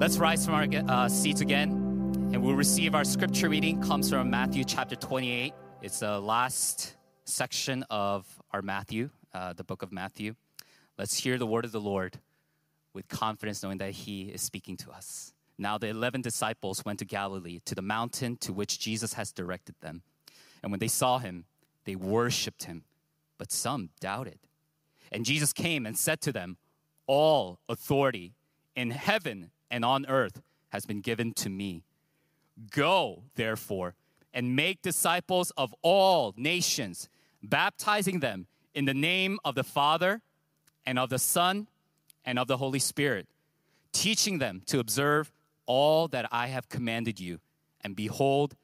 Let's rise from our uh, seats again, and we'll receive our scripture reading. Comes from Matthew chapter 28. It's the last section of our Matthew, uh, the book of Matthew. Let's hear the word of the Lord with confidence, knowing that He is speaking to us. Now, the 11 disciples went to Galilee, to the mountain to which Jesus has directed them. And when they saw him, they worshiped him, but some doubted. And Jesus came and said to them, All authority in heaven and on earth has been given to me. Go, therefore, and make disciples of all nations, baptizing them in the name of the Father and of the Son and of the Holy Spirit, teaching them to observe all that I have commanded you. And behold,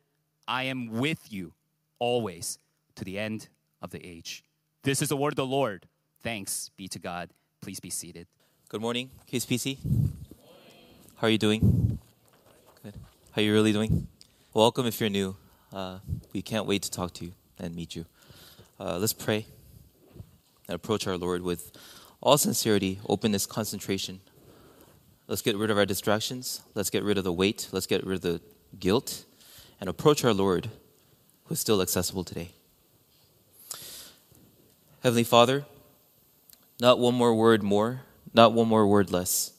I am with you always to the end of the age. This is the word of the Lord. Thanks be to God. Please be seated. Good morning, KCPC. How are you doing? Good. How are you really doing? Welcome if you're new. Uh, we can't wait to talk to you and meet you. Uh, let's pray and approach our Lord with all sincerity, openness, concentration. Let's get rid of our distractions. Let's get rid of the weight. Let's get rid of the guilt and approach our Lord who is still accessible today. Heavenly Father, not one more word more, not one more word less,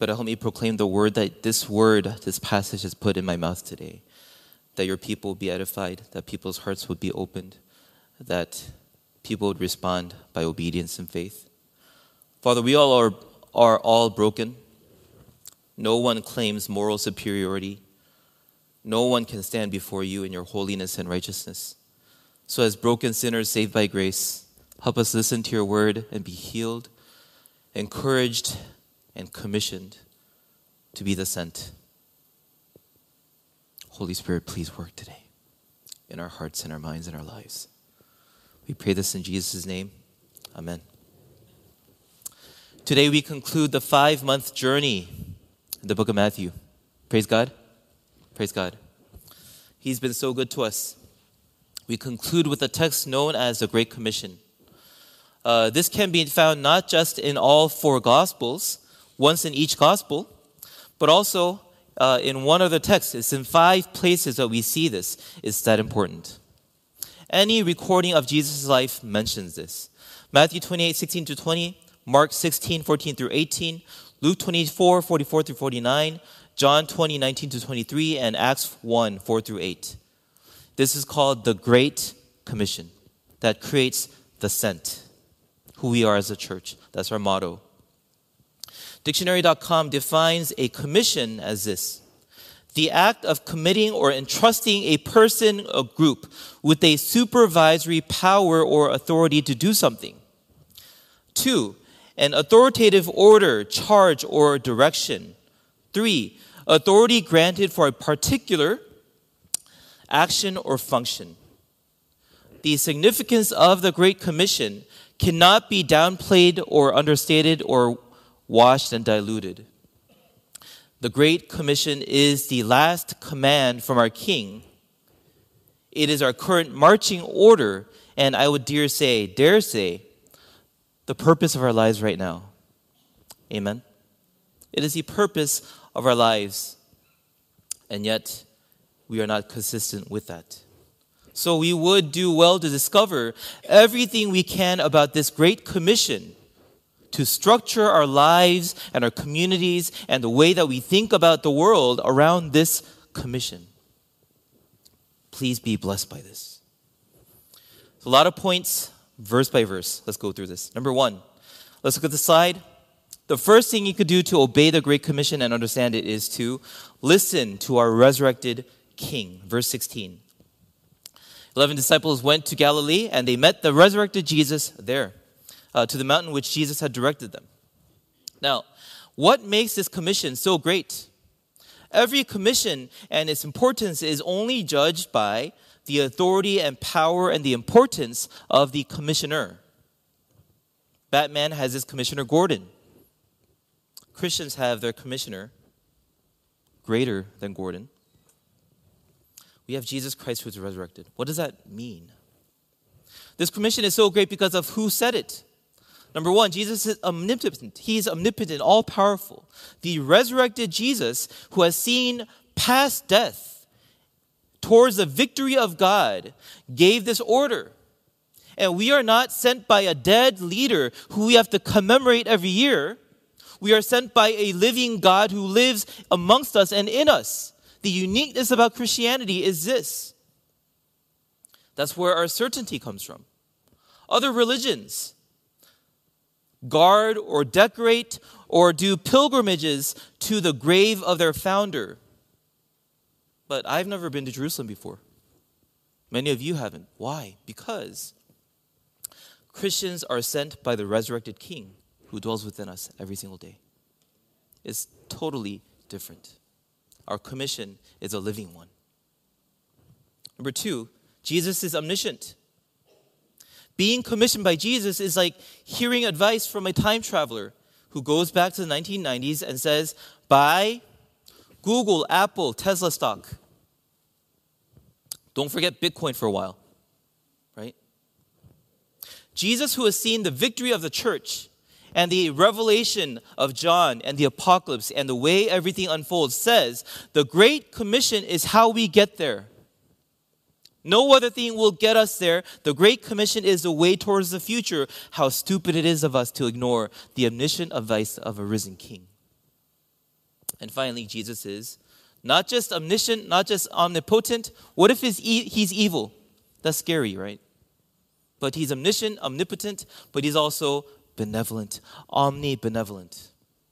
but help me proclaim the word that this word, this passage has put in my mouth today. That your people would be edified, that people's hearts would be opened, that people would respond by obedience and faith. Father, we all are, are all broken. No one claims moral superiority. No one can stand before you in your holiness and righteousness. So, as broken sinners saved by grace, help us listen to your word and be healed, encouraged, and commissioned to be the sent. Holy Spirit, please work today in our hearts and our minds and our lives. We pray this in Jesus' name. Amen. Today we conclude the five month journey in the book of Matthew. Praise God. Praise God. He's been so good to us. We conclude with a text known as the Great Commission. Uh, this can be found not just in all four Gospels, once in each Gospel, but also uh, in one other text. It's in five places that we see this. It's that important. Any recording of Jesus' life mentions this. Matthew 28, 16 to 20, Mark 16, 14 through 18, Luke 24, 44 through 49, John 20, 19 to 23, and Acts 1, 4 through 8. This is called the Great Commission that creates the sent, who we are as a church. That's our motto. Dictionary.com defines a commission as this the act of committing or entrusting a person or group with a supervisory power or authority to do something. Two, an authoritative order, charge, or direction. Three, authority granted for a particular action or function. The significance of the Great Commission cannot be downplayed or understated or washed and diluted. The Great Commission is the last command from our King. It is our current marching order, and I would dare say, dare say, the purpose of our lives right now. Amen. It is the purpose of our lives, and yet we are not consistent with that. So we would do well to discover everything we can about this great commission to structure our lives and our communities and the way that we think about the world around this commission. Please be blessed by this. a lot of points, verse by verse. Let's go through this. Number one, let's look at the slide. The first thing you could do to obey the Great Commission and understand it is to listen to our resurrected King. Verse 16. Eleven disciples went to Galilee and they met the resurrected Jesus there uh, to the mountain which Jesus had directed them. Now, what makes this commission so great? Every commission and its importance is only judged by the authority and power and the importance of the commissioner. Batman has his commissioner Gordon. Christians have their commissioner greater than Gordon. We have Jesus Christ who is resurrected. What does that mean? This commission is so great because of who said it. Number one, Jesus is omnipotent. He is omnipotent, all powerful. The resurrected Jesus, who has seen past death towards the victory of God, gave this order. And we are not sent by a dead leader who we have to commemorate every year. We are sent by a living God who lives amongst us and in us. The uniqueness about Christianity is this that's where our certainty comes from. Other religions guard or decorate or do pilgrimages to the grave of their founder. But I've never been to Jerusalem before. Many of you haven't. Why? Because Christians are sent by the resurrected King who dwells within us every single day. It's totally different. Our commission is a living one. Number two, Jesus is omniscient. Being commissioned by Jesus is like hearing advice from a time traveler who goes back to the 1990s and says, buy Google, Apple, Tesla stock. Don't forget Bitcoin for a while, right? Jesus, who has seen the victory of the church and the revelation of John and the apocalypse and the way everything unfolds, says the Great Commission is how we get there. No other thing will get us there. The Great Commission is the way towards the future. How stupid it is of us to ignore the omniscient advice of a risen king. And finally, Jesus is not just omniscient, not just omnipotent. What if he's, evil? That's scary, right? But he's omniscient, omnipotent, but he's also benevolent, omnibenevolent.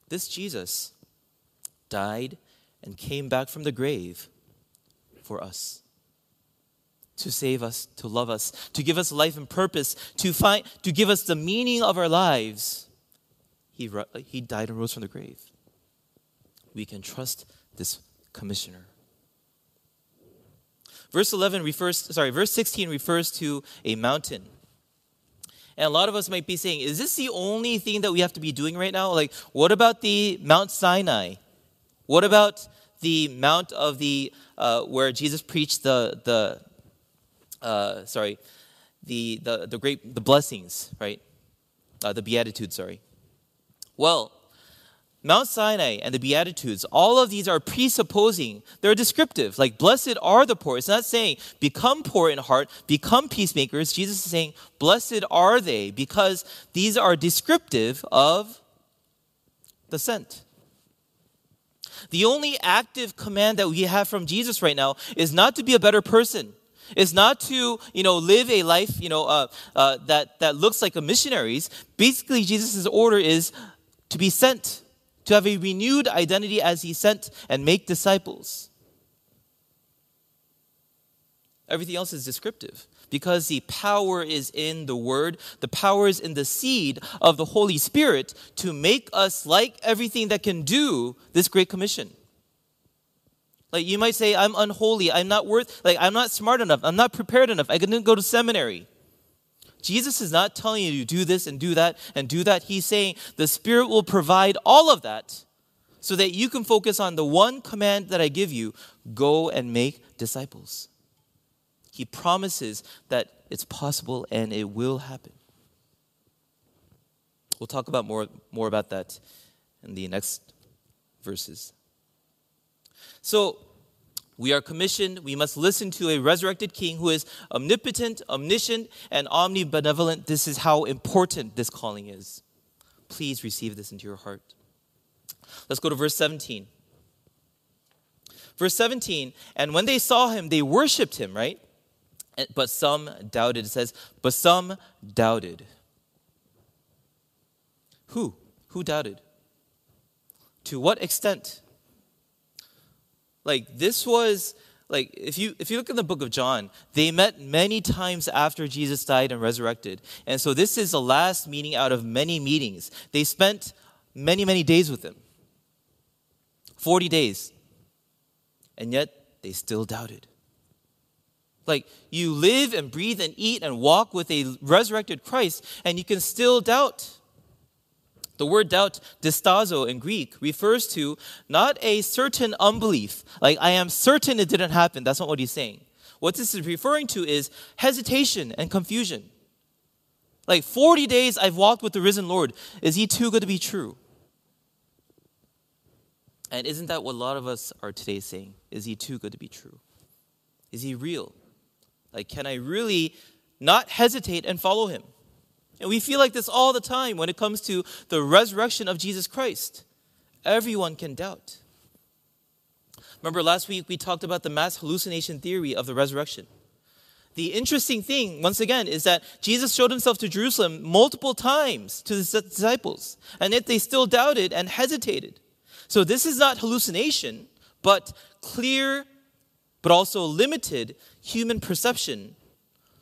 This Jesus died and came back from the grave for us to save us, to love us, to give us life and purpose, to find to give us the meaning of our lives. He, he died and rose from the grave. We can trust this commissioner. Verse 11 refers, sorry, verse 16 refers to a mountain. And a lot of us might be saying, is this the only thing that we have to be doing right now? Like, what about the Mount Sinai? What about the Mount of the, uh, where Jesus preached the, the uh, sorry, the, the, the great, the blessings, right? Uh, the Beatitudes, sorry. Well, Mount Sinai and the Beatitudes, all of these are presupposing, they're descriptive. Like, blessed are the poor. It's not saying, become poor in heart, become peacemakers. Jesus is saying, blessed are they, because these are descriptive of the sent. The only active command that we have from Jesus right now is not to be a better person. It's not to, you know, live a life, you know, uh, uh, that, that looks like a missionary's. Basically, Jesus' order is to be sent to have a renewed identity as he sent and make disciples. Everything else is descriptive because the power is in the word, the power is in the seed of the Holy Spirit to make us like everything that can do this great commission. Like you might say, I'm unholy, I'm not worth, like I'm not smart enough, I'm not prepared enough, I didn't go to seminary. Jesus is not telling you to do this and do that and do that. He's saying the Spirit will provide all of that so that you can focus on the one command that I give you go and make disciples. He promises that it's possible and it will happen. We'll talk about more, more about that in the next verses. So, we are commissioned, we must listen to a resurrected king who is omnipotent, omniscient, and omnibenevolent. This is how important this calling is. Please receive this into your heart. Let's go to verse 17. Verse 17, and when they saw him, they worshiped him, right? But some doubted. It says, but some doubted. Who? Who doubted? To what extent? Like this was like if you if you look in the book of John, they met many times after Jesus died and resurrected. And so this is the last meeting out of many meetings. They spent many many days with him. 40 days. And yet they still doubted. Like you live and breathe and eat and walk with a resurrected Christ and you can still doubt. The word doubt, distazo in Greek, refers to not a certain unbelief, like I am certain it didn't happen. That's not what he's saying. What this is referring to is hesitation and confusion. Like 40 days I've walked with the risen Lord. Is he too good to be true? And isn't that what a lot of us are today saying? Is he too good to be true? Is he real? Like, can I really not hesitate and follow him? And we feel like this all the time when it comes to the resurrection of Jesus Christ. Everyone can doubt. Remember last week we talked about the mass hallucination theory of the resurrection. The interesting thing, once again, is that Jesus showed himself to Jerusalem multiple times to the disciples, and yet they still doubted and hesitated. So this is not hallucination, but clear, but also limited human perception,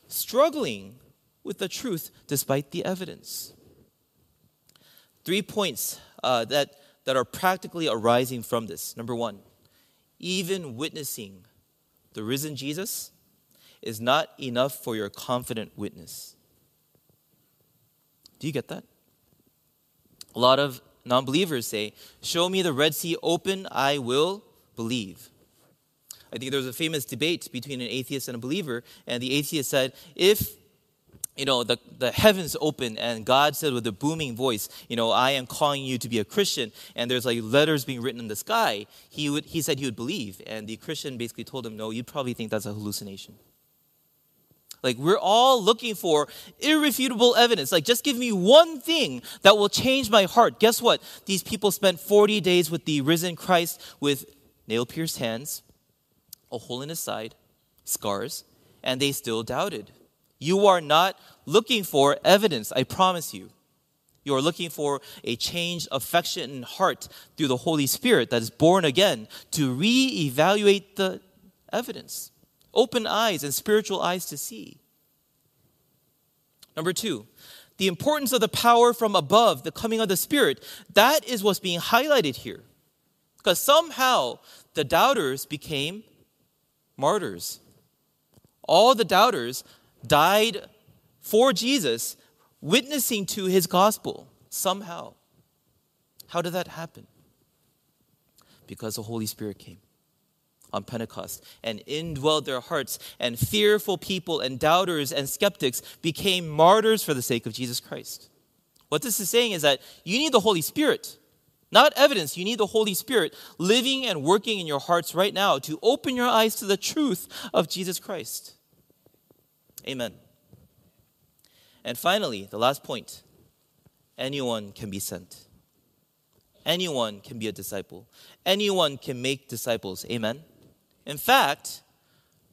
struggling with the truth despite the evidence. Three points uh, that, that are practically arising from this. Number one, even witnessing the risen Jesus is not enough for your confident witness. Do you get that? A lot of non believers say, Show me the Red Sea open, I will believe. I think there was a famous debate between an atheist and a believer, and the atheist said, If you know, the, the heavens opened and God said with a booming voice, you know, I am calling you to be a Christian, and there's like letters being written in the sky, he, would, he said he would believe. And the Christian basically told him, no, you'd probably think that's a hallucination. Like, we're all looking for irrefutable evidence. Like, just give me one thing that will change my heart. Guess what? These people spent 40 days with the risen Christ with nail pierced hands, a hole in his side, scars, and they still doubted. You are not looking for evidence, I promise you. You are looking for a changed affection and heart through the Holy Spirit that is born again to re-evaluate the evidence open eyes and spiritual eyes to see. Number two, the importance of the power from above, the coming of the Spirit, that is what's being highlighted here. Because somehow the doubters became martyrs. All the doubters died for Jesus, witnessing to his gospel somehow. How did that happen? Because the Holy Spirit came on Pentecost and indwelled their hearts, and fearful people and doubters and skeptics became martyrs for the sake of Jesus Christ. What this is saying is that you need the Holy Spirit, not evidence. You need the Holy Spirit living and working in your hearts right now to open your eyes to the truth of Jesus Christ. Amen. And finally, the last point anyone can be sent. Anyone can be a disciple. Anyone can make disciples. Amen. In fact,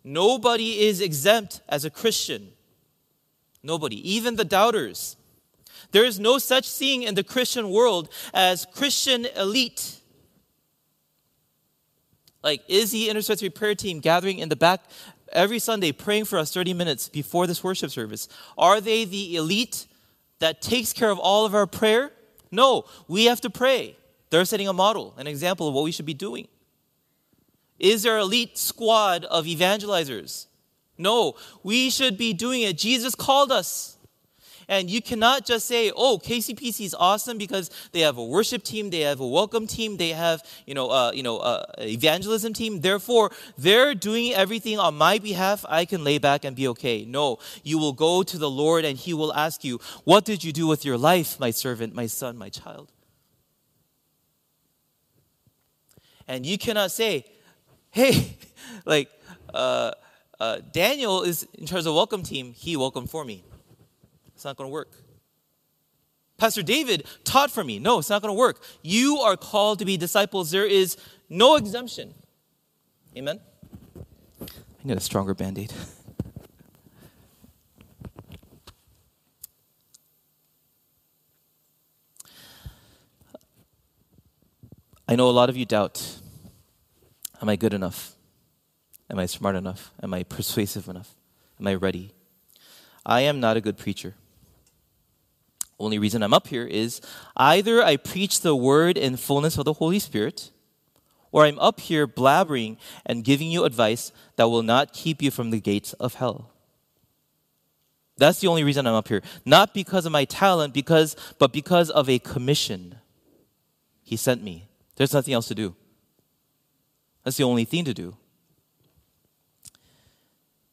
nobody is exempt as a Christian. Nobody, even the doubters. There is no such thing in the Christian world as Christian elite. Like, is the intercessory prayer team gathering in the back every Sunday praying for us 30 minutes before this worship service? Are they the elite that takes care of all of our prayer? No, we have to pray. They're setting a model, an example of what we should be doing. Is there an elite squad of evangelizers? No, we should be doing it. Jesus called us. And you cannot just say, oh, KCPC is awesome because they have a worship team, they have a welcome team, they have, you know, uh, you know, uh, evangelism team. Therefore, they're doing everything on my behalf. I can lay back and be okay. No, you will go to the Lord and He will ask you, what did you do with your life, my servant, my son, my child? And you cannot say, hey, like, uh, uh, Daniel is in charge of welcome team. He welcomed for me. It's not going to work. Pastor David taught for me. No, it's not going to work. You are called to be disciples. There is no exemption. Amen? I need a stronger band aid. I know a lot of you doubt Am I good enough? Am I smart enough? Am I persuasive enough? Am I ready? I am not a good preacher. Only reason I'm up here is either I preach the word in fullness of the Holy Spirit, or I'm up here blabbering and giving you advice that will not keep you from the gates of hell. That's the only reason I'm up here. Not because of my talent, because but because of a commission. He sent me. There's nothing else to do. That's the only thing to do.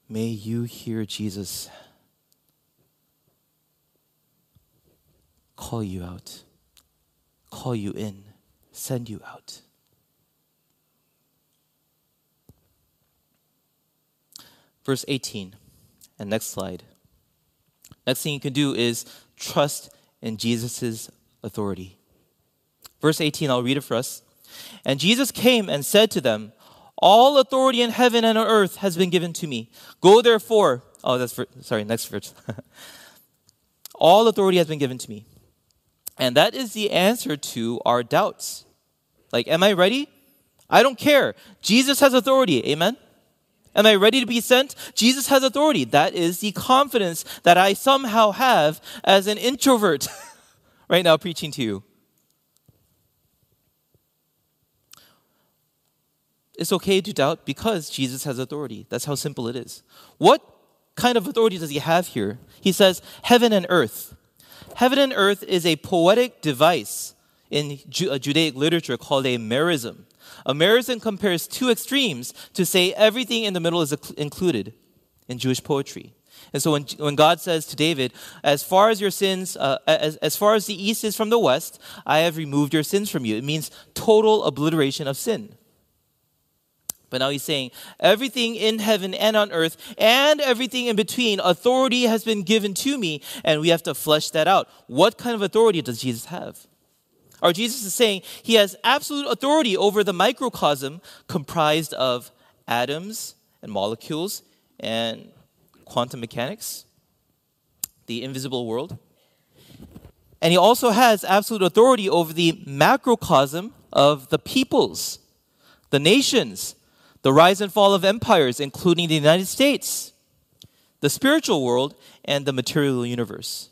May you hear Jesus. Call you out, call you in, send you out. Verse 18, and next slide. Next thing you can do is trust in Jesus' authority. Verse 18, I'll read it for us. And Jesus came and said to them, All authority in heaven and on earth has been given to me. Go therefore. Oh, that's for, sorry, next verse. All authority has been given to me. And that is the answer to our doubts. Like, am I ready? I don't care. Jesus has authority. Amen? Am I ready to be sent? Jesus has authority. That is the confidence that I somehow have as an introvert right now preaching to you. It's okay to doubt because Jesus has authority. That's how simple it is. What kind of authority does he have here? He says, Heaven and earth. Heaven and earth is a poetic device in Ju- Judaic literature called a merism. A merism compares two extremes to say everything in the middle is included in Jewish poetry. And so when, when God says to David, as far as your sins, uh, as, as far as the east is from the west, I have removed your sins from you. It means total obliteration of sin. But now he's saying, everything in heaven and on earth and everything in between, authority has been given to me, and we have to flesh that out. What kind of authority does Jesus have? Or Jesus is saying he has absolute authority over the microcosm comprised of atoms and molecules and quantum mechanics, the invisible world. And he also has absolute authority over the macrocosm of the peoples, the nations, the rise and fall of empires, including the United States, the spiritual world, and the material universe.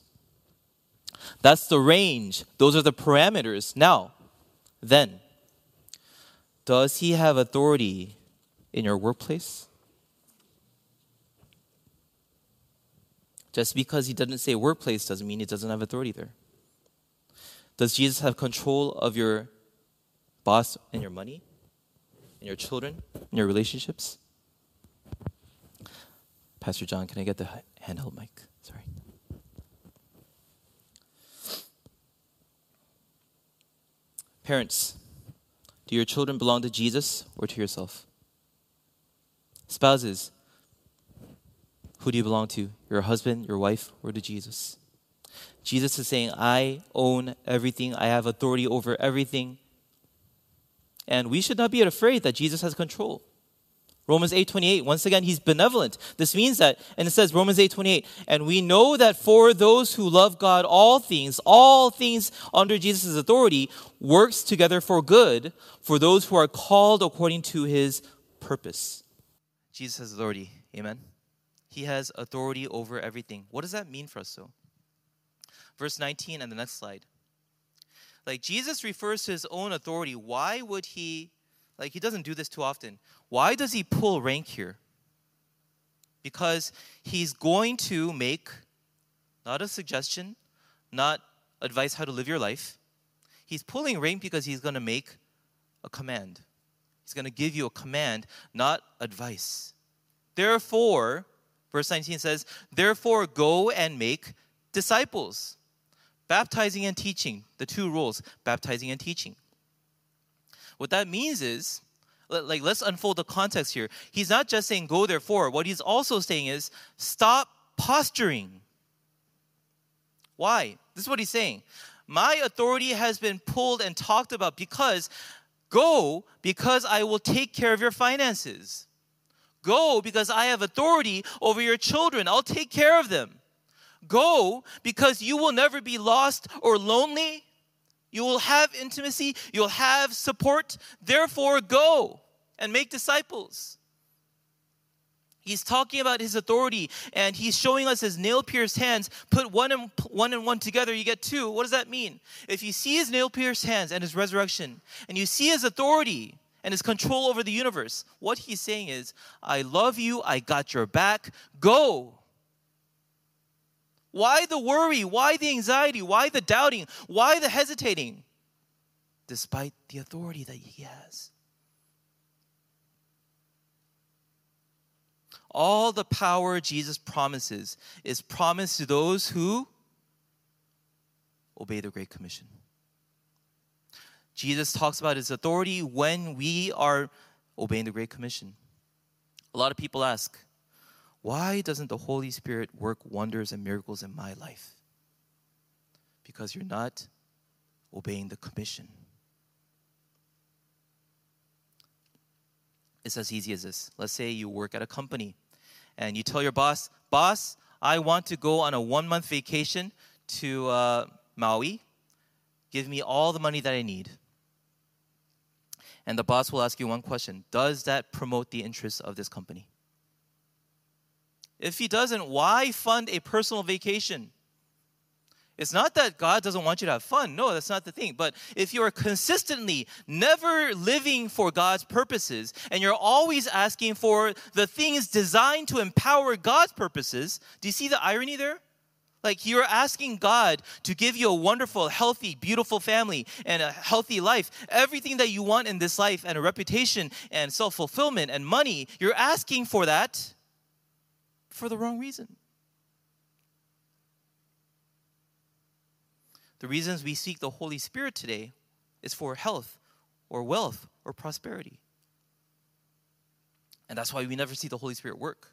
That's the range, those are the parameters. Now, then, does he have authority in your workplace? Just because he doesn't say workplace doesn't mean he doesn't have authority there. Does Jesus have control of your boss and your money? In your children, in your relationships? Pastor John, can I get the handheld mic? Sorry. Parents, do your children belong to Jesus or to yourself? Spouses, who do you belong to? Your husband, your wife, or to Jesus? Jesus is saying, I own everything. I have authority over everything. And we should not be afraid that Jesus has control. Romans 8:28 once again he's benevolent. This means that and it says Romans 8:28 and we know that for those who love God all things all things under Jesus' authority works together for good for those who are called according to his purpose. Jesus has authority. Amen. He has authority over everything. What does that mean for us though? Verse 19 and the next slide. Like Jesus refers to his own authority. Why would he, like, he doesn't do this too often. Why does he pull rank here? Because he's going to make not a suggestion, not advice how to live your life. He's pulling rank because he's going to make a command. He's going to give you a command, not advice. Therefore, verse 19 says, Therefore, go and make disciples baptizing and teaching, the two rules, baptizing and teaching. What that means is, like, let's unfold the context here. He's not just saying go therefore. What he's also saying is stop posturing. Why? This is what he's saying. My authority has been pulled and talked about because go because I will take care of your finances. Go because I have authority over your children. I'll take care of them. Go because you will never be lost or lonely. You will have intimacy, you'll have support. Therefore, go and make disciples. He's talking about his authority and he's showing us his nail pierced hands. Put one and one and one together, you get two. What does that mean? If you see his nail pierced hands and his resurrection, and you see his authority and his control over the universe, what he's saying is, I love you, I got your back, go. Why the worry? Why the anxiety? Why the doubting? Why the hesitating? Despite the authority that he has. All the power Jesus promises is promised to those who obey the Great Commission. Jesus talks about his authority when we are obeying the Great Commission. A lot of people ask, why doesn't the Holy Spirit work wonders and miracles in my life? Because you're not obeying the commission. It's as easy as this. Let's say you work at a company and you tell your boss, Boss, I want to go on a one month vacation to uh, Maui. Give me all the money that I need. And the boss will ask you one question Does that promote the interests of this company? If he doesn't, why fund a personal vacation? It's not that God doesn't want you to have fun. No, that's not the thing. But if you are consistently never living for God's purposes and you're always asking for the things designed to empower God's purposes, do you see the irony there? Like you're asking God to give you a wonderful, healthy, beautiful family and a healthy life. Everything that you want in this life and a reputation and self fulfillment and money, you're asking for that for the wrong reason. The reasons we seek the Holy Spirit today is for health or wealth or prosperity. And that's why we never see the Holy Spirit work.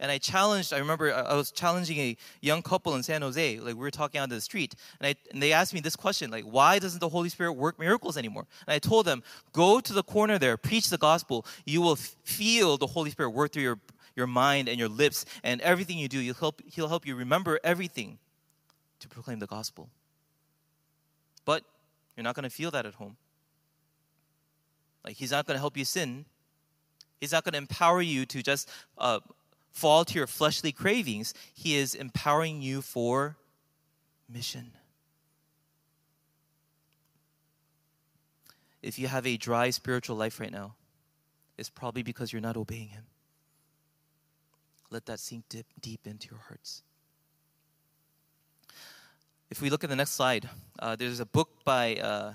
And I challenged, I remember I was challenging a young couple in San Jose. Like we were talking on the street. And, I, and they asked me this question, like, why doesn't the Holy Spirit work miracles anymore? And I told them, go to the corner there, preach the gospel. You will feel the Holy Spirit work through your, your mind and your lips and everything you do. He'll help, he'll help you remember everything to proclaim the gospel. But you're not going to feel that at home. Like, He's not going to help you sin. He's not going to empower you to just uh, fall to your fleshly cravings. He is empowering you for mission. If you have a dry spiritual life right now, it's probably because you're not obeying Him. Let that sink deep, deep into your hearts. If we look at the next slide, uh, there's a book by uh,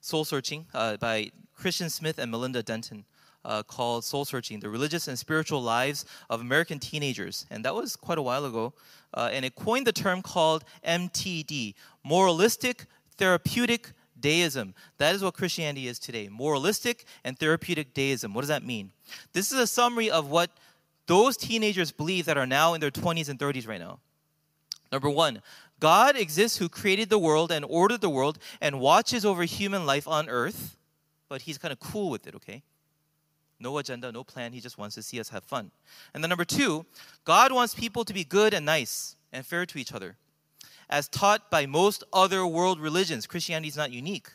Soul Searching uh, by Christian Smith and Melinda Denton uh, called Soul Searching The Religious and Spiritual Lives of American Teenagers. And that was quite a while ago. Uh, and it coined the term called MTD Moralistic Therapeutic Deism. That is what Christianity is today moralistic and therapeutic deism. What does that mean? This is a summary of what those teenagers believe that are now in their 20s and 30s right now. Number one, God exists who created the world and ordered the world and watches over human life on earth, but he's kind of cool with it, okay? No agenda, no plan. He just wants to see us have fun. And then number two, God wants people to be good and nice and fair to each other. As taught by most other world religions, Christianity is not unique.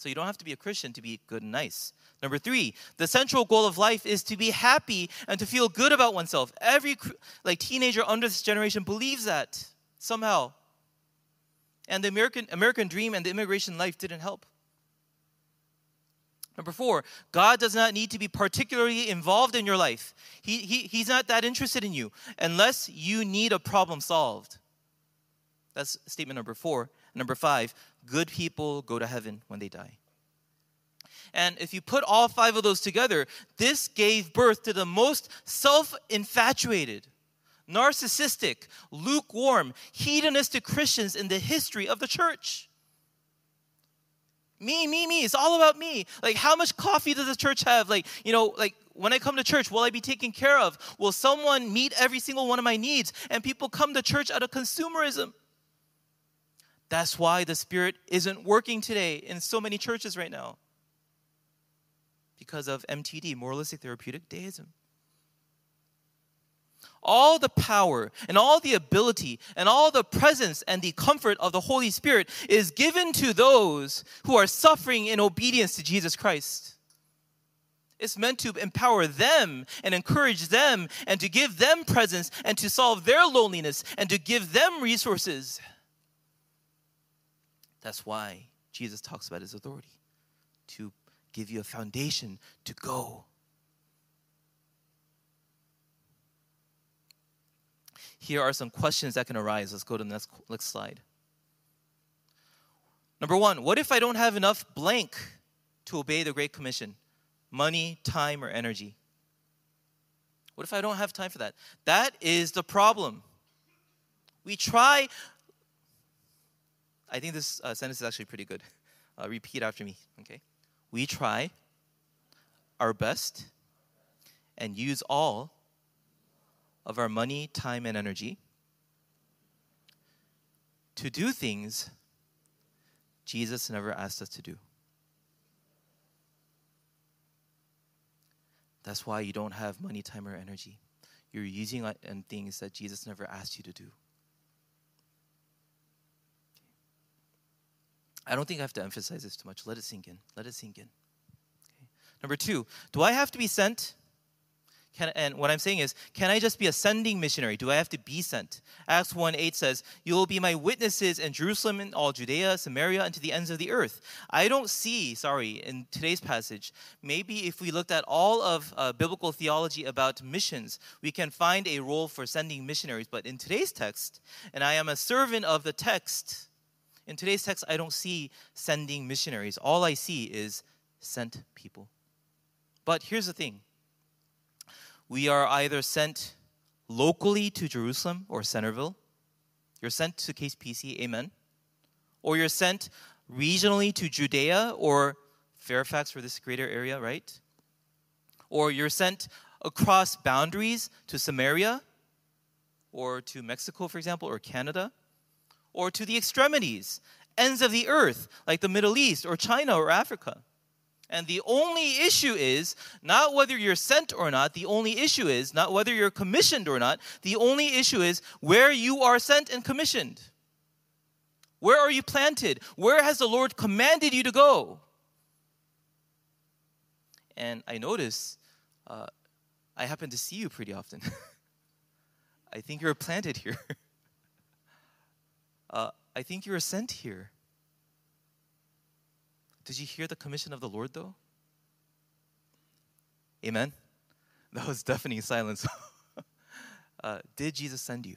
So you don't have to be a Christian to be good and nice. Number three, the central goal of life is to be happy and to feel good about oneself. Every like teenager under this generation believes that somehow. And the American, American dream and the immigration life didn't help. Number four, God does not need to be particularly involved in your life. He, he, he's not that interested in you unless you need a problem solved. That's statement number four. Number five, good people go to heaven when they die. And if you put all five of those together, this gave birth to the most self infatuated, narcissistic, lukewarm, hedonistic Christians in the history of the church. Me, me, me. It's all about me. Like, how much coffee does the church have? Like, you know, like when I come to church, will I be taken care of? Will someone meet every single one of my needs? And people come to church out of consumerism. That's why the Spirit isn't working today in so many churches right now. Because of MTD, moralistic therapeutic deism all the power and all the ability and all the presence and the comfort of the Holy Spirit is given to those who are suffering in obedience to Jesus Christ. It's meant to empower them and encourage them and to give them presence and to solve their loneliness and to give them resources. That's why Jesus talks about his authority to give you a foundation to go here are some questions that can arise. Let's go to the next, next slide. Number one, what if I don't have enough blank to obey the Great Commission? Money, time, or energy? What if I don't have time for that? That is the problem. We try, I think this uh, sentence is actually pretty good. Uh, repeat after me, okay? We try our best and use all of our money, time, and energy to do things Jesus never asked us to do. That's why you don't have money, time, or energy. You're using it on things that Jesus never asked you to do. I don't think I have to emphasize this too much. Let it sink in. Let it sink in. Okay. Number two, do I have to be sent? Can, and what I'm saying is, can I just be a sending missionary? Do I have to be sent? Acts 1 8 says, You will be my witnesses in Jerusalem and all Judea, Samaria, and to the ends of the earth. I don't see, sorry, in today's passage, maybe if we looked at all of uh, biblical theology about missions, we can find a role for sending missionaries. But in today's text, and I am a servant of the text, in today's text, I don't see sending missionaries. All I see is sent people. But here's the thing we are either sent locally to Jerusalem or Centerville. You're sent to KCPC, amen. Or you're sent regionally to Judea or Fairfax for this greater area, right? Or you're sent across boundaries to Samaria or to Mexico, for example, or Canada, or to the extremities, ends of the earth, like the Middle East or China or Africa. And the only issue is not whether you're sent or not. The only issue is not whether you're commissioned or not. The only issue is where you are sent and commissioned. Where are you planted? Where has the Lord commanded you to go? And I notice uh, I happen to see you pretty often. I think you're planted here. uh, I think you were sent here. Did you hear the commission of the Lord, though? Amen? That was deafening silence. uh, did Jesus send you?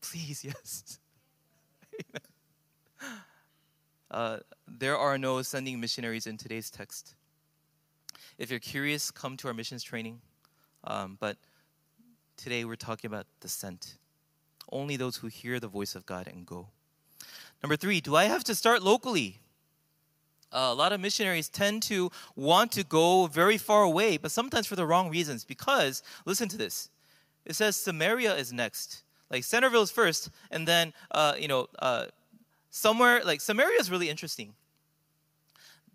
Please, yes. uh, there are no sending missionaries in today's text. If you're curious, come to our missions training. Um, but today we're talking about the sent. Only those who hear the voice of God and go. Number three, do I have to start locally? Uh, a lot of missionaries tend to want to go very far away, but sometimes for the wrong reasons. Because, listen to this it says Samaria is next. Like Centerville is first, and then, uh, you know, uh, somewhere, like Samaria is really interesting.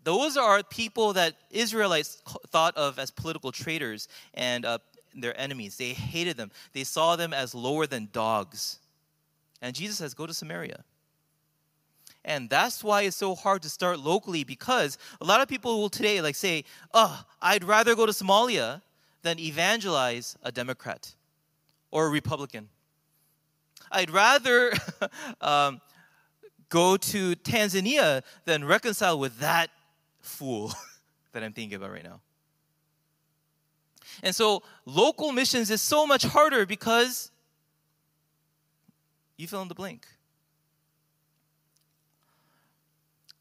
Those are people that Israelites thought of as political traitors and uh, their enemies. They hated them, they saw them as lower than dogs. And Jesus says, Go to Samaria. And that's why it's so hard to start locally because a lot of people will today like say, "Oh, I'd rather go to Somalia than evangelize a Democrat or a Republican. I'd rather um, go to Tanzania than reconcile with that fool that I'm thinking about right now." And so local missions is so much harder because you fill in the blank.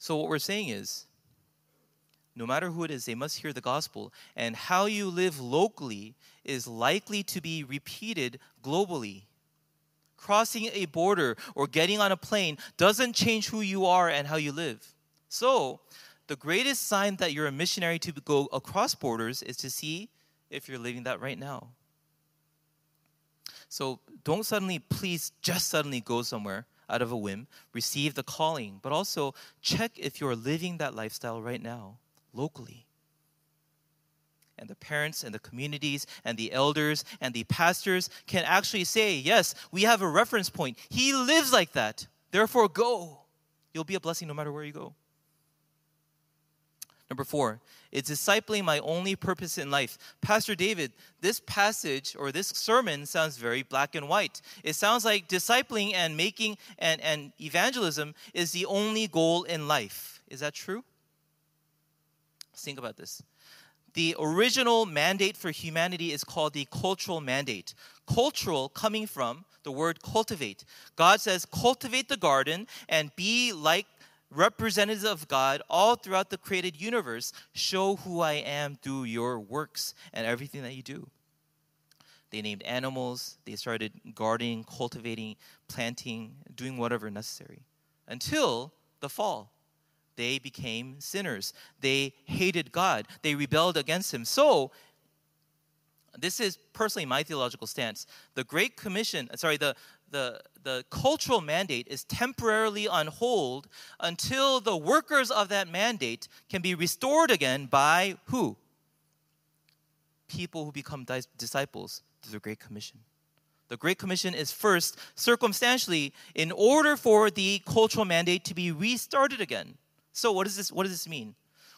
So, what we're saying is, no matter who it is, they must hear the gospel. And how you live locally is likely to be repeated globally. Crossing a border or getting on a plane doesn't change who you are and how you live. So, the greatest sign that you're a missionary to go across borders is to see if you're living that right now. So, don't suddenly, please just suddenly go somewhere out of a whim, receive the calling, but also check if you're living that lifestyle right now, locally. And the parents and the communities and the elders and the pastors can actually say, Yes, we have a reference point. He lives like that. Therefore, go. You'll be a blessing no matter where you go. Number four, is discipling my only purpose in life? Pastor David, this passage or this sermon sounds very black and white. It sounds like discipling and making and, and evangelism is the only goal in life. Is that true? think about this. The original mandate for humanity is called the cultural mandate. Cultural coming from the word cultivate. God says, cultivate the garden and be like representatives of God all throughout the created universe, show who I am through your works and everything that you do. They named animals. They started gardening, cultivating, planting, doing whatever necessary until the fall. They became sinners. They hated God. They rebelled against Him. So, this is personally my theological stance. The Great Commission, sorry, the, the, the cultural mandate is temporarily on hold until the workers of that mandate can be restored again by who? People who become disciples through the Great Commission. The Great Commission is first, circumstantially, in order for the cultural mandate to be restarted again. So, what, is this, what does this mean?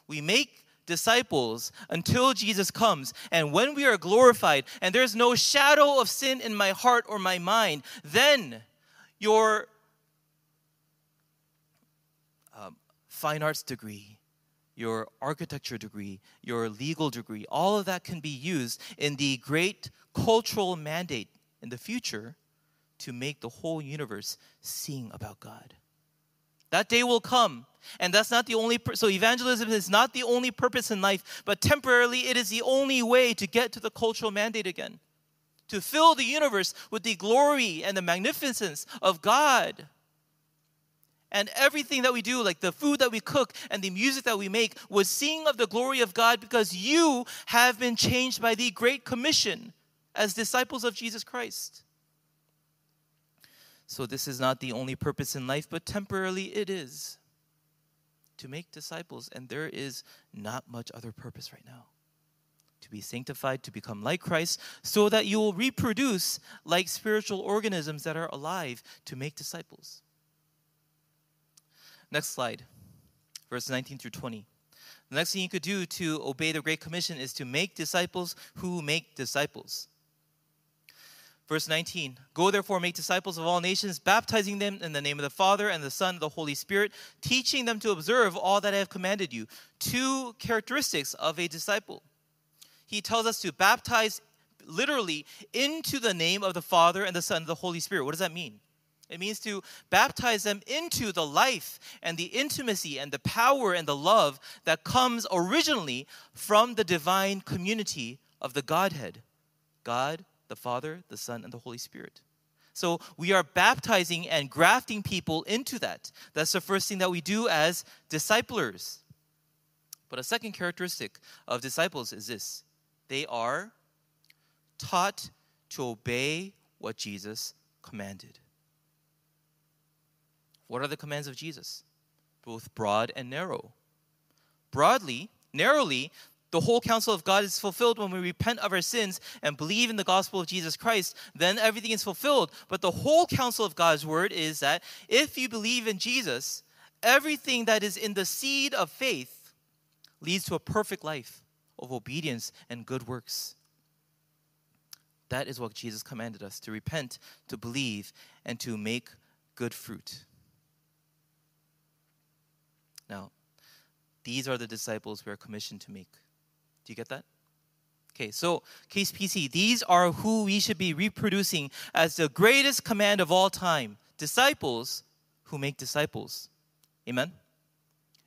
We make disciples until Jesus comes. And when we are glorified and there's no shadow of sin in my heart or my mind, then your um, fine arts degree, your architecture degree, your legal degree, all of that can be used in the great cultural mandate in the future to make the whole universe sing about God. That day will come. And that's not the only pur- so evangelism is not the only purpose in life, but temporarily it is the only way to get to the cultural mandate again. To fill the universe with the glory and the magnificence of God. And everything that we do, like the food that we cook and the music that we make, was sing of the glory of God because you have been changed by the Great Commission as disciples of Jesus Christ. So, this is not the only purpose in life, but temporarily it is to make disciples, and there is not much other purpose right now. Be sanctified, to become like Christ, so that you will reproduce like spiritual organisms that are alive to make disciples. Next slide, verse 19 through 20. The next thing you could do to obey the Great Commission is to make disciples who make disciples. Verse 19 Go therefore, make disciples of all nations, baptizing them in the name of the Father and the Son and the Holy Spirit, teaching them to observe all that I have commanded you. Two characteristics of a disciple. He tells us to baptize literally into the name of the Father and the Son and the Holy Spirit. What does that mean? It means to baptize them into the life and the intimacy and the power and the love that comes originally from the divine community of the Godhead God, the Father, the Son, and the Holy Spirit. So we are baptizing and grafting people into that. That's the first thing that we do as disciplers. But a second characteristic of disciples is this they are taught to obey what Jesus commanded. What are the commands of Jesus? Both broad and narrow. Broadly, narrowly, the whole counsel of God is fulfilled when we repent of our sins and believe in the gospel of Jesus Christ, then everything is fulfilled. But the whole counsel of God's word is that if you believe in Jesus, everything that is in the seed of faith leads to a perfect life of obedience and good works. That is what Jesus commanded us to repent, to believe, and to make good fruit. Now, these are the disciples we are commissioned to make. Do you get that? Okay, so KCPC, these are who we should be reproducing as the greatest command of all time disciples who make disciples. Amen?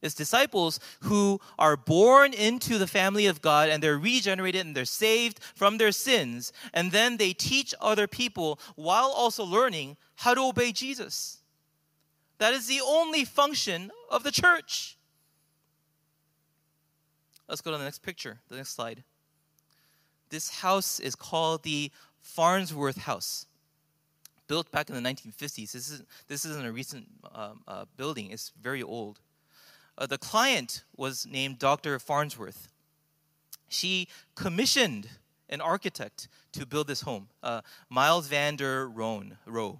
It's disciples who are born into the family of God and they're regenerated and they're saved from their sins, and then they teach other people while also learning how to obey Jesus. That is the only function of the church. Let's go to the next picture, the next slide. This house is called the Farnsworth House. Built back in the 1950s. This, is, this isn't a recent um, uh, building, it's very old. Uh, the client was named Dr. Farnsworth. She commissioned an architect to build this home, uh, Mies van der Rohe.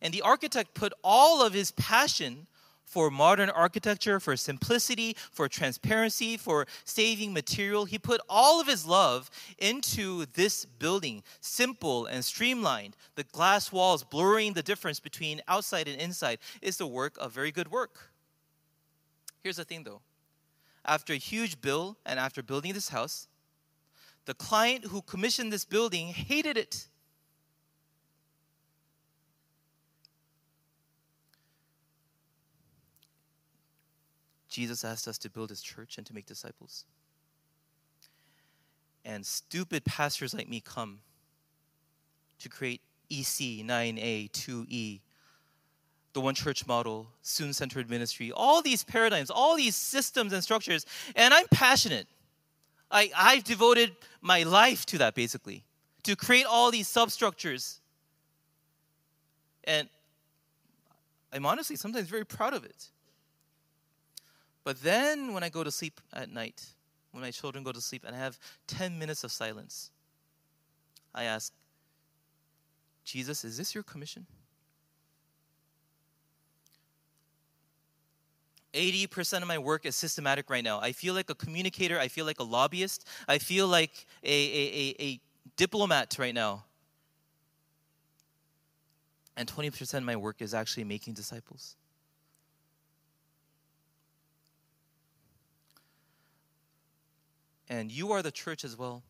And the architect put all of his passion for modern architecture, for simplicity, for transparency, for saving material. He put all of his love into this building, simple and streamlined. The glass walls blurring the difference between outside and inside is the work of very good work. Here's the thing though after a huge bill and after building this house, the client who commissioned this building hated it. Jesus asked us to build his church and to make disciples. and stupid pastors like me come to create EC 9A 2E, the One Church model, student centered ministry, all these paradigms, all these systems and structures, and I'm passionate. I, I've devoted my life to that basically, to create all these substructures. And I'm honestly sometimes very proud of it. But then when I go to sleep at night, when my children go to sleep and I have 10 minutes of silence, I ask, Jesus, is this your commission? 80% of my work is systematic right now. I feel like a communicator. I feel like a lobbyist. I feel like a, a, a, a diplomat right now. And 20% of my work is actually making disciples. And you are the church as well.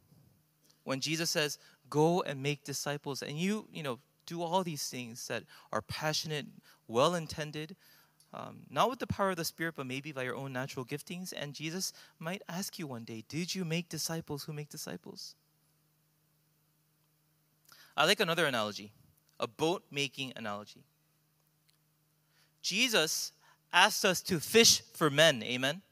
When Jesus says, go and make disciples, and you, you know, do all these things that are passionate, well intended, um, not with the power of the Spirit, but maybe by your own natural giftings. And Jesus might ask you one day, Did you make disciples who make disciples? I like another analogy, a boat making analogy. Jesus asked us to fish for men, amen?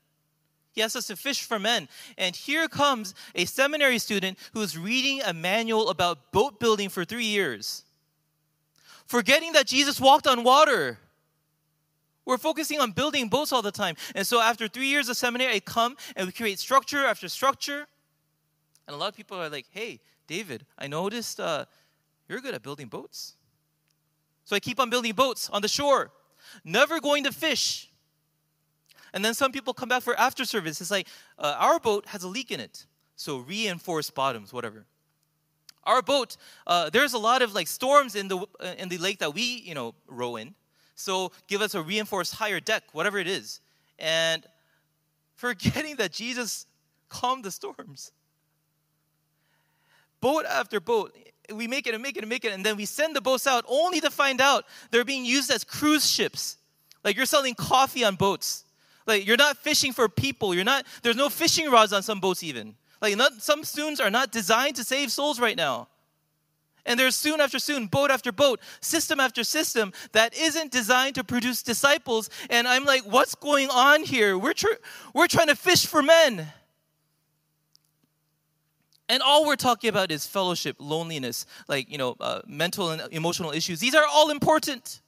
He asked us to fish for men. And here comes a seminary student who's reading a manual about boat building for three years, forgetting that Jesus walked on water. We're focusing on building boats all the time. And so after three years of seminary, I come and we create structure after structure. And a lot of people are like, hey, David, I noticed uh, you're good at building boats. So I keep on building boats on the shore, never going to fish. And then some people come back for after service. It's like, uh, our boat has a leak in it. So reinforced bottoms, whatever. Our boat, uh, there's a lot of like storms in the, uh, in the lake that we, you know, row in. So give us a reinforced higher deck, whatever it is. And forgetting that Jesus calmed the storms. Boat after boat, we make it and make it and make it, and then we send the boats out only to find out they're being used as cruise ships. Like you're selling coffee on boats. Like you're not fishing for people. You're not. There's no fishing rods on some boats even. Like not, some students are not designed to save souls right now. And there's soon after soon, boat after boat, system after system that isn't designed to produce disciples. And I'm like, what's going on here? We're, tr- we're trying to fish for men. And all we're talking about is fellowship, loneliness, like, you know, uh, mental and emotional issues. These are all important.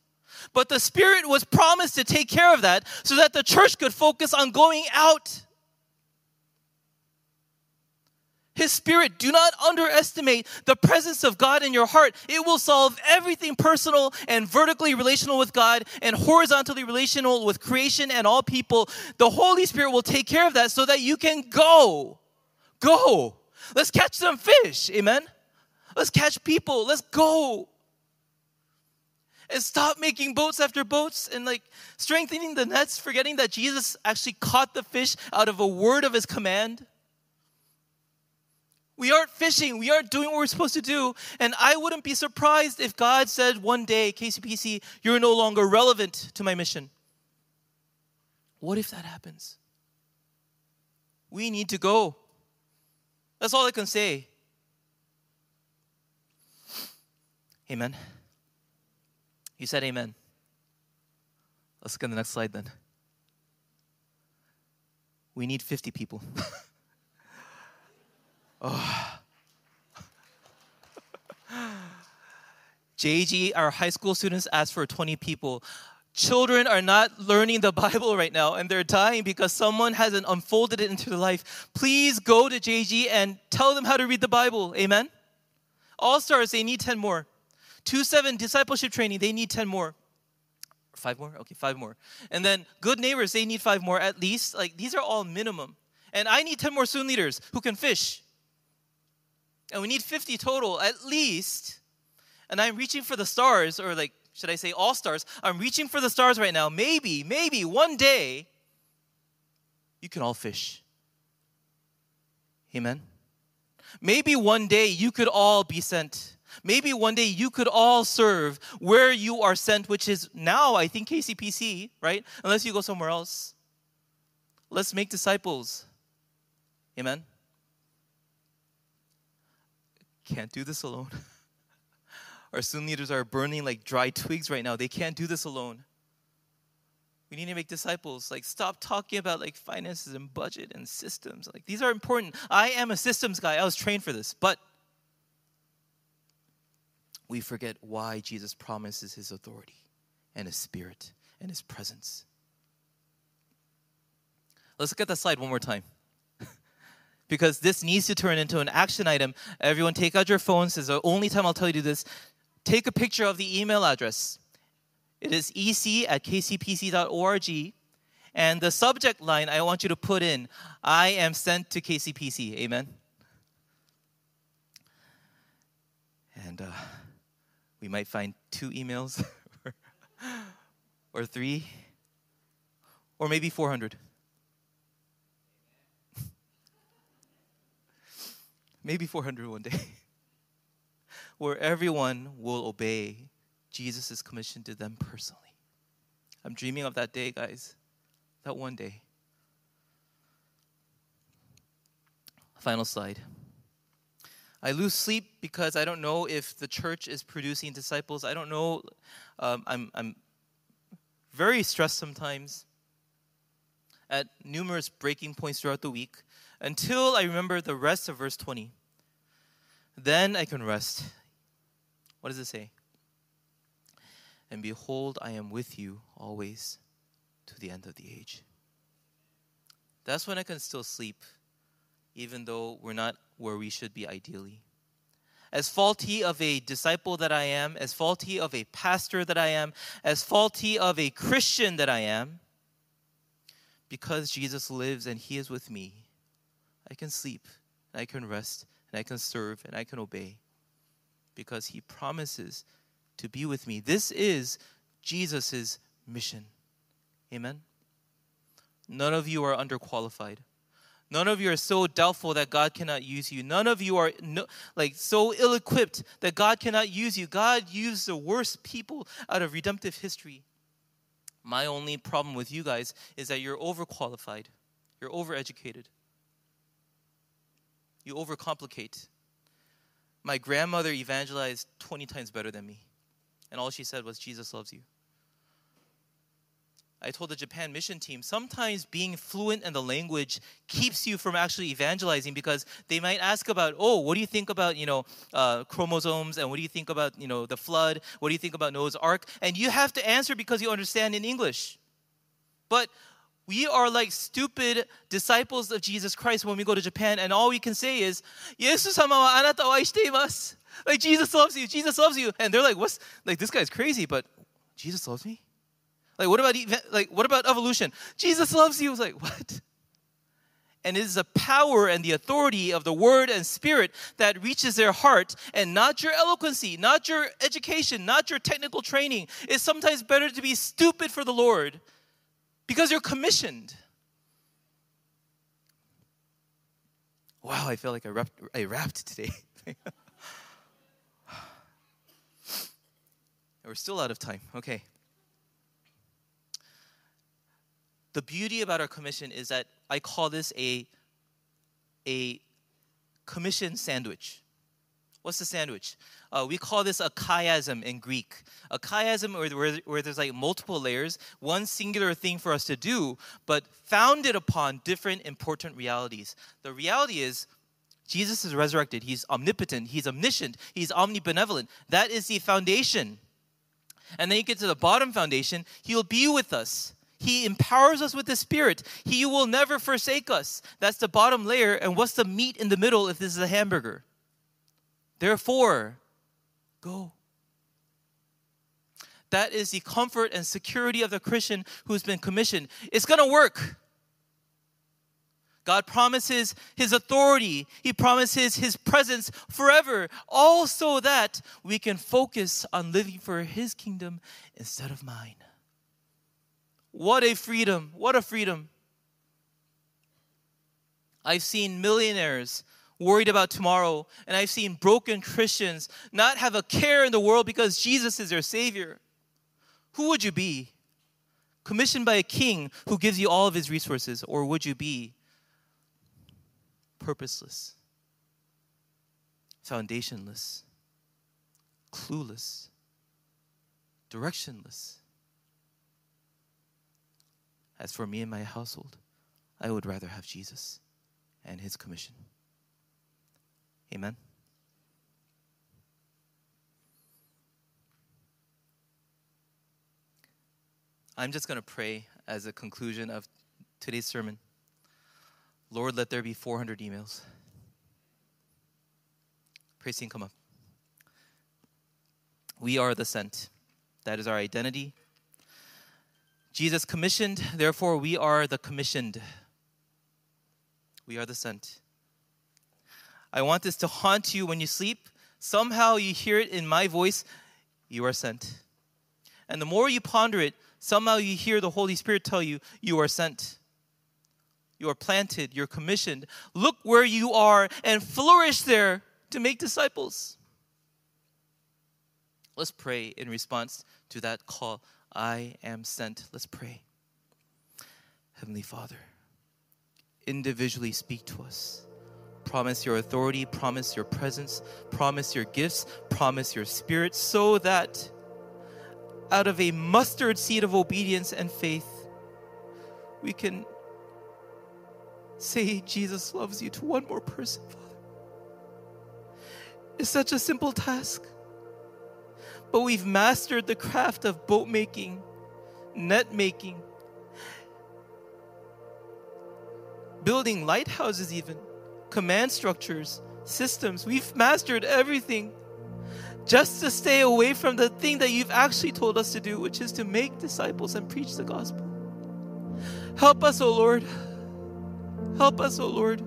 But the Spirit was promised to take care of that so that the church could focus on going out his Spirit. Do not underestimate the presence of God in your heart. It will solve everything personal and vertically relational with God and horizontally relational with creation and all people. The Holy Spirit will take care of that so that you can go. Go. Let's catch some fish. Amen. Let's catch people. Let's go. And stop making boats after boats and like strengthening the nets, forgetting that Jesus actually caught the fish out of a word of his command. We aren't fishing. We aren't doing what we're supposed to do. And I wouldn't be surprised if God said one day, KCPC, you're no longer relevant to my mission. What if that happens? We need to go. That's all I can say. Amen. You said amen. Let's go to the next slide then. We need 50 people. Oh. JG, our high school students asked for 20 people. Children are not learning the Bible right now and they're dying because someone hasn't unfolded it into their life. Please go to JG and tell them how to read the Bible. Amen? All stars, they need 10 more. 2 7 discipleship training, they need 10 more. Five more? Okay, five more. And then good neighbors, they need five more at least. Like these are all minimum. And I need 10 more student leaders who can fish and we need 50 total at least. And I'm reaching for the stars, or like, should I say all stars? I'm reaching for the stars right now. Maybe, maybe one day you can all fish. Amen. Maybe one day you could all be sent. Maybe one day you could all serve where you are sent, which is now, I think, KCPC, right? Unless you go somewhere else. Let's make disciples. Amen. Can't do this alone. Our student leaders are burning like dry twigs right now. They can't do this alone. We need to make disciples. Like, stop talking about like finances and budget and systems. Like, these are important. I am a systems guy. I was trained for this, but we forget why Jesus promises his authority and his spirit and his presence. Let's look at that slide one more time. Because this needs to turn into an action item. Everyone, take out your phones. This is the only time I'll tell you to do this. Take a picture of the email address. It is ec at kcpc.org. And the subject line I want you to put in I am sent to KCPC. Amen. And uh, we might find two emails or three or maybe 400. Maybe 400 one day, where everyone will obey Jesus' commission to them personally. I'm dreaming of that day, guys. That one day. Final slide. I lose sleep because I don't know if the church is producing disciples. I don't know. Um, I'm, I'm very stressed sometimes at numerous breaking points throughout the week until I remember the rest of verse 20. Then I can rest. What does it say? And behold, I am with you always to the end of the age. That's when I can still sleep, even though we're not where we should be ideally. As faulty of a disciple that I am, as faulty of a pastor that I am, as faulty of a Christian that I am, because Jesus lives and He is with me, I can sleep and I can rest and I can serve and I can obey because He promises to be with me. This is Jesus' mission. Amen. None of you are underqualified. None of you are so doubtful that God cannot use you. None of you are no, like so ill-equipped that God cannot use you. God used the worst people out of redemptive history. My only problem with you guys is that you're overqualified. You're overeducated. You overcomplicate. My grandmother evangelized 20 times better than me. And all she said was, Jesus loves you. I told the Japan mission team sometimes being fluent in the language keeps you from actually evangelizing because they might ask about, oh, what do you think about you know uh, chromosomes and what do you think about you know the flood? What do you think about Noah's Ark? And you have to answer because you understand in English. But we are like stupid disciples of Jesus Christ when we go to Japan, and all we can say is, Jesus Like, Jesus loves you, Jesus loves you. And they're like, what's, like, this guy's crazy, but Jesus loves me? Like, what about like what about evolution? Jesus loves you. It's like, what? And it is the power and the authority of the word and spirit that reaches their heart, and not your eloquency, not your education, not your technical training. It's sometimes better to be stupid for the Lord because you're commissioned. Wow, I feel like I rapped, I rapped today. We're still out of time. Okay. the beauty about our commission is that I call this a, a commission sandwich. What's the sandwich? Uh, we call this a chiasm in Greek. A chiasm, where, where, where there's like multiple layers, one singular thing for us to do, but founded upon different important realities. The reality is, Jesus is resurrected. He's omnipotent. He's omniscient. He's omnibenevolent. That is the foundation. And then you get to the bottom foundation. He will be with us. He empowers us with the Spirit. He will never forsake us. That's the bottom layer. And what's the meat in the middle if this is a hamburger? Therefore, go. That is the comfort and security of the Christian who's been commissioned. It's going to work. God promises His authority, He promises His presence forever, all so that we can focus on living for His kingdom instead of mine. What a freedom! What a freedom! I've seen millionaires worried about tomorrow, and I've seen broken Christians not have a care in the world because Jesus is their Savior. Who would you be? Commissioned by a king who gives you all of his resources, or would you be purposeless? foundationless, clueless, directionless. As for me and my household, I would rather have Jesus and his commission. Amen. I'm just going to pray as a conclusion of today's sermon. Lord, let there be 400 emails. Praise team, come up. We are the sent. That is our identity. Jesus commissioned, therefore, we are the commissioned. We are the sent. I want this to haunt you when you sleep. Somehow you hear it in my voice, you are sent. And the more you ponder it, somehow you hear the Holy Spirit tell you, you are sent. You are planted, you're commissioned. Look where you are and flourish there to make disciples. Let's pray in response to that call. I am sent. Let's pray. Heavenly Father, individually speak to us. Promise your authority, promise your presence, promise your gifts, promise your spirit, so that out of a mustard seed of obedience and faith, we can say Jesus loves you to one more person, Father. It's such a simple task. But we've mastered the craft of boat making, net making, building lighthouses, even command structures, systems. We've mastered everything just to stay away from the thing that you've actually told us to do, which is to make disciples and preach the gospel. Help us, O oh Lord. Help us, O oh Lord.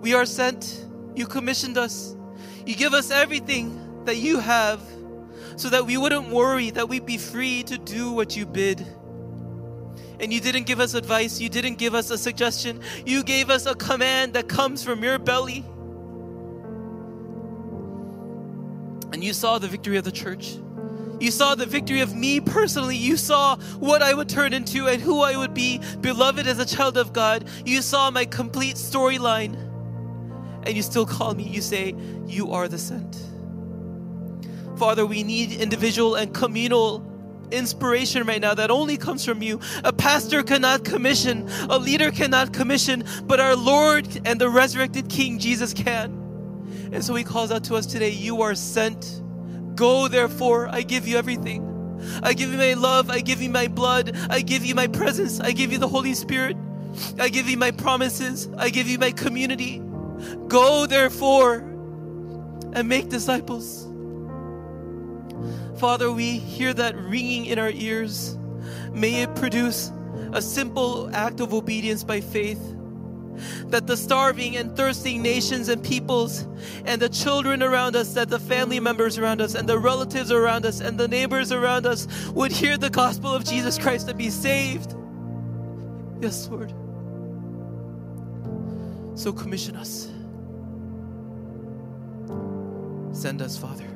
We are sent. You commissioned us. You give us everything that you have so that we wouldn't worry, that we'd be free to do what you bid. And you didn't give us advice, you didn't give us a suggestion, you gave us a command that comes from your belly. And you saw the victory of the church. You saw the victory of me personally. You saw what I would turn into and who I would be, beloved as a child of God. You saw my complete storyline. And you still call me. You say, You are the sent. Father, we need individual and communal inspiration right now that only comes from you. A pastor cannot commission, a leader cannot commission, but our Lord and the resurrected King Jesus can. And so he calls out to us today You are sent. Go, therefore, I give you everything. I give you my love, I give you my blood, I give you my presence, I give you the Holy Spirit, I give you my promises, I give you my community. Go, therefore, and make disciples. Father, we hear that ringing in our ears. May it produce a simple act of obedience by faith. That the starving and thirsting nations and peoples, and the children around us, that the family members around us, and the relatives around us, and the neighbors around us would hear the gospel of Jesus Christ and be saved. Yes, Lord. So commission us. Send us, Father.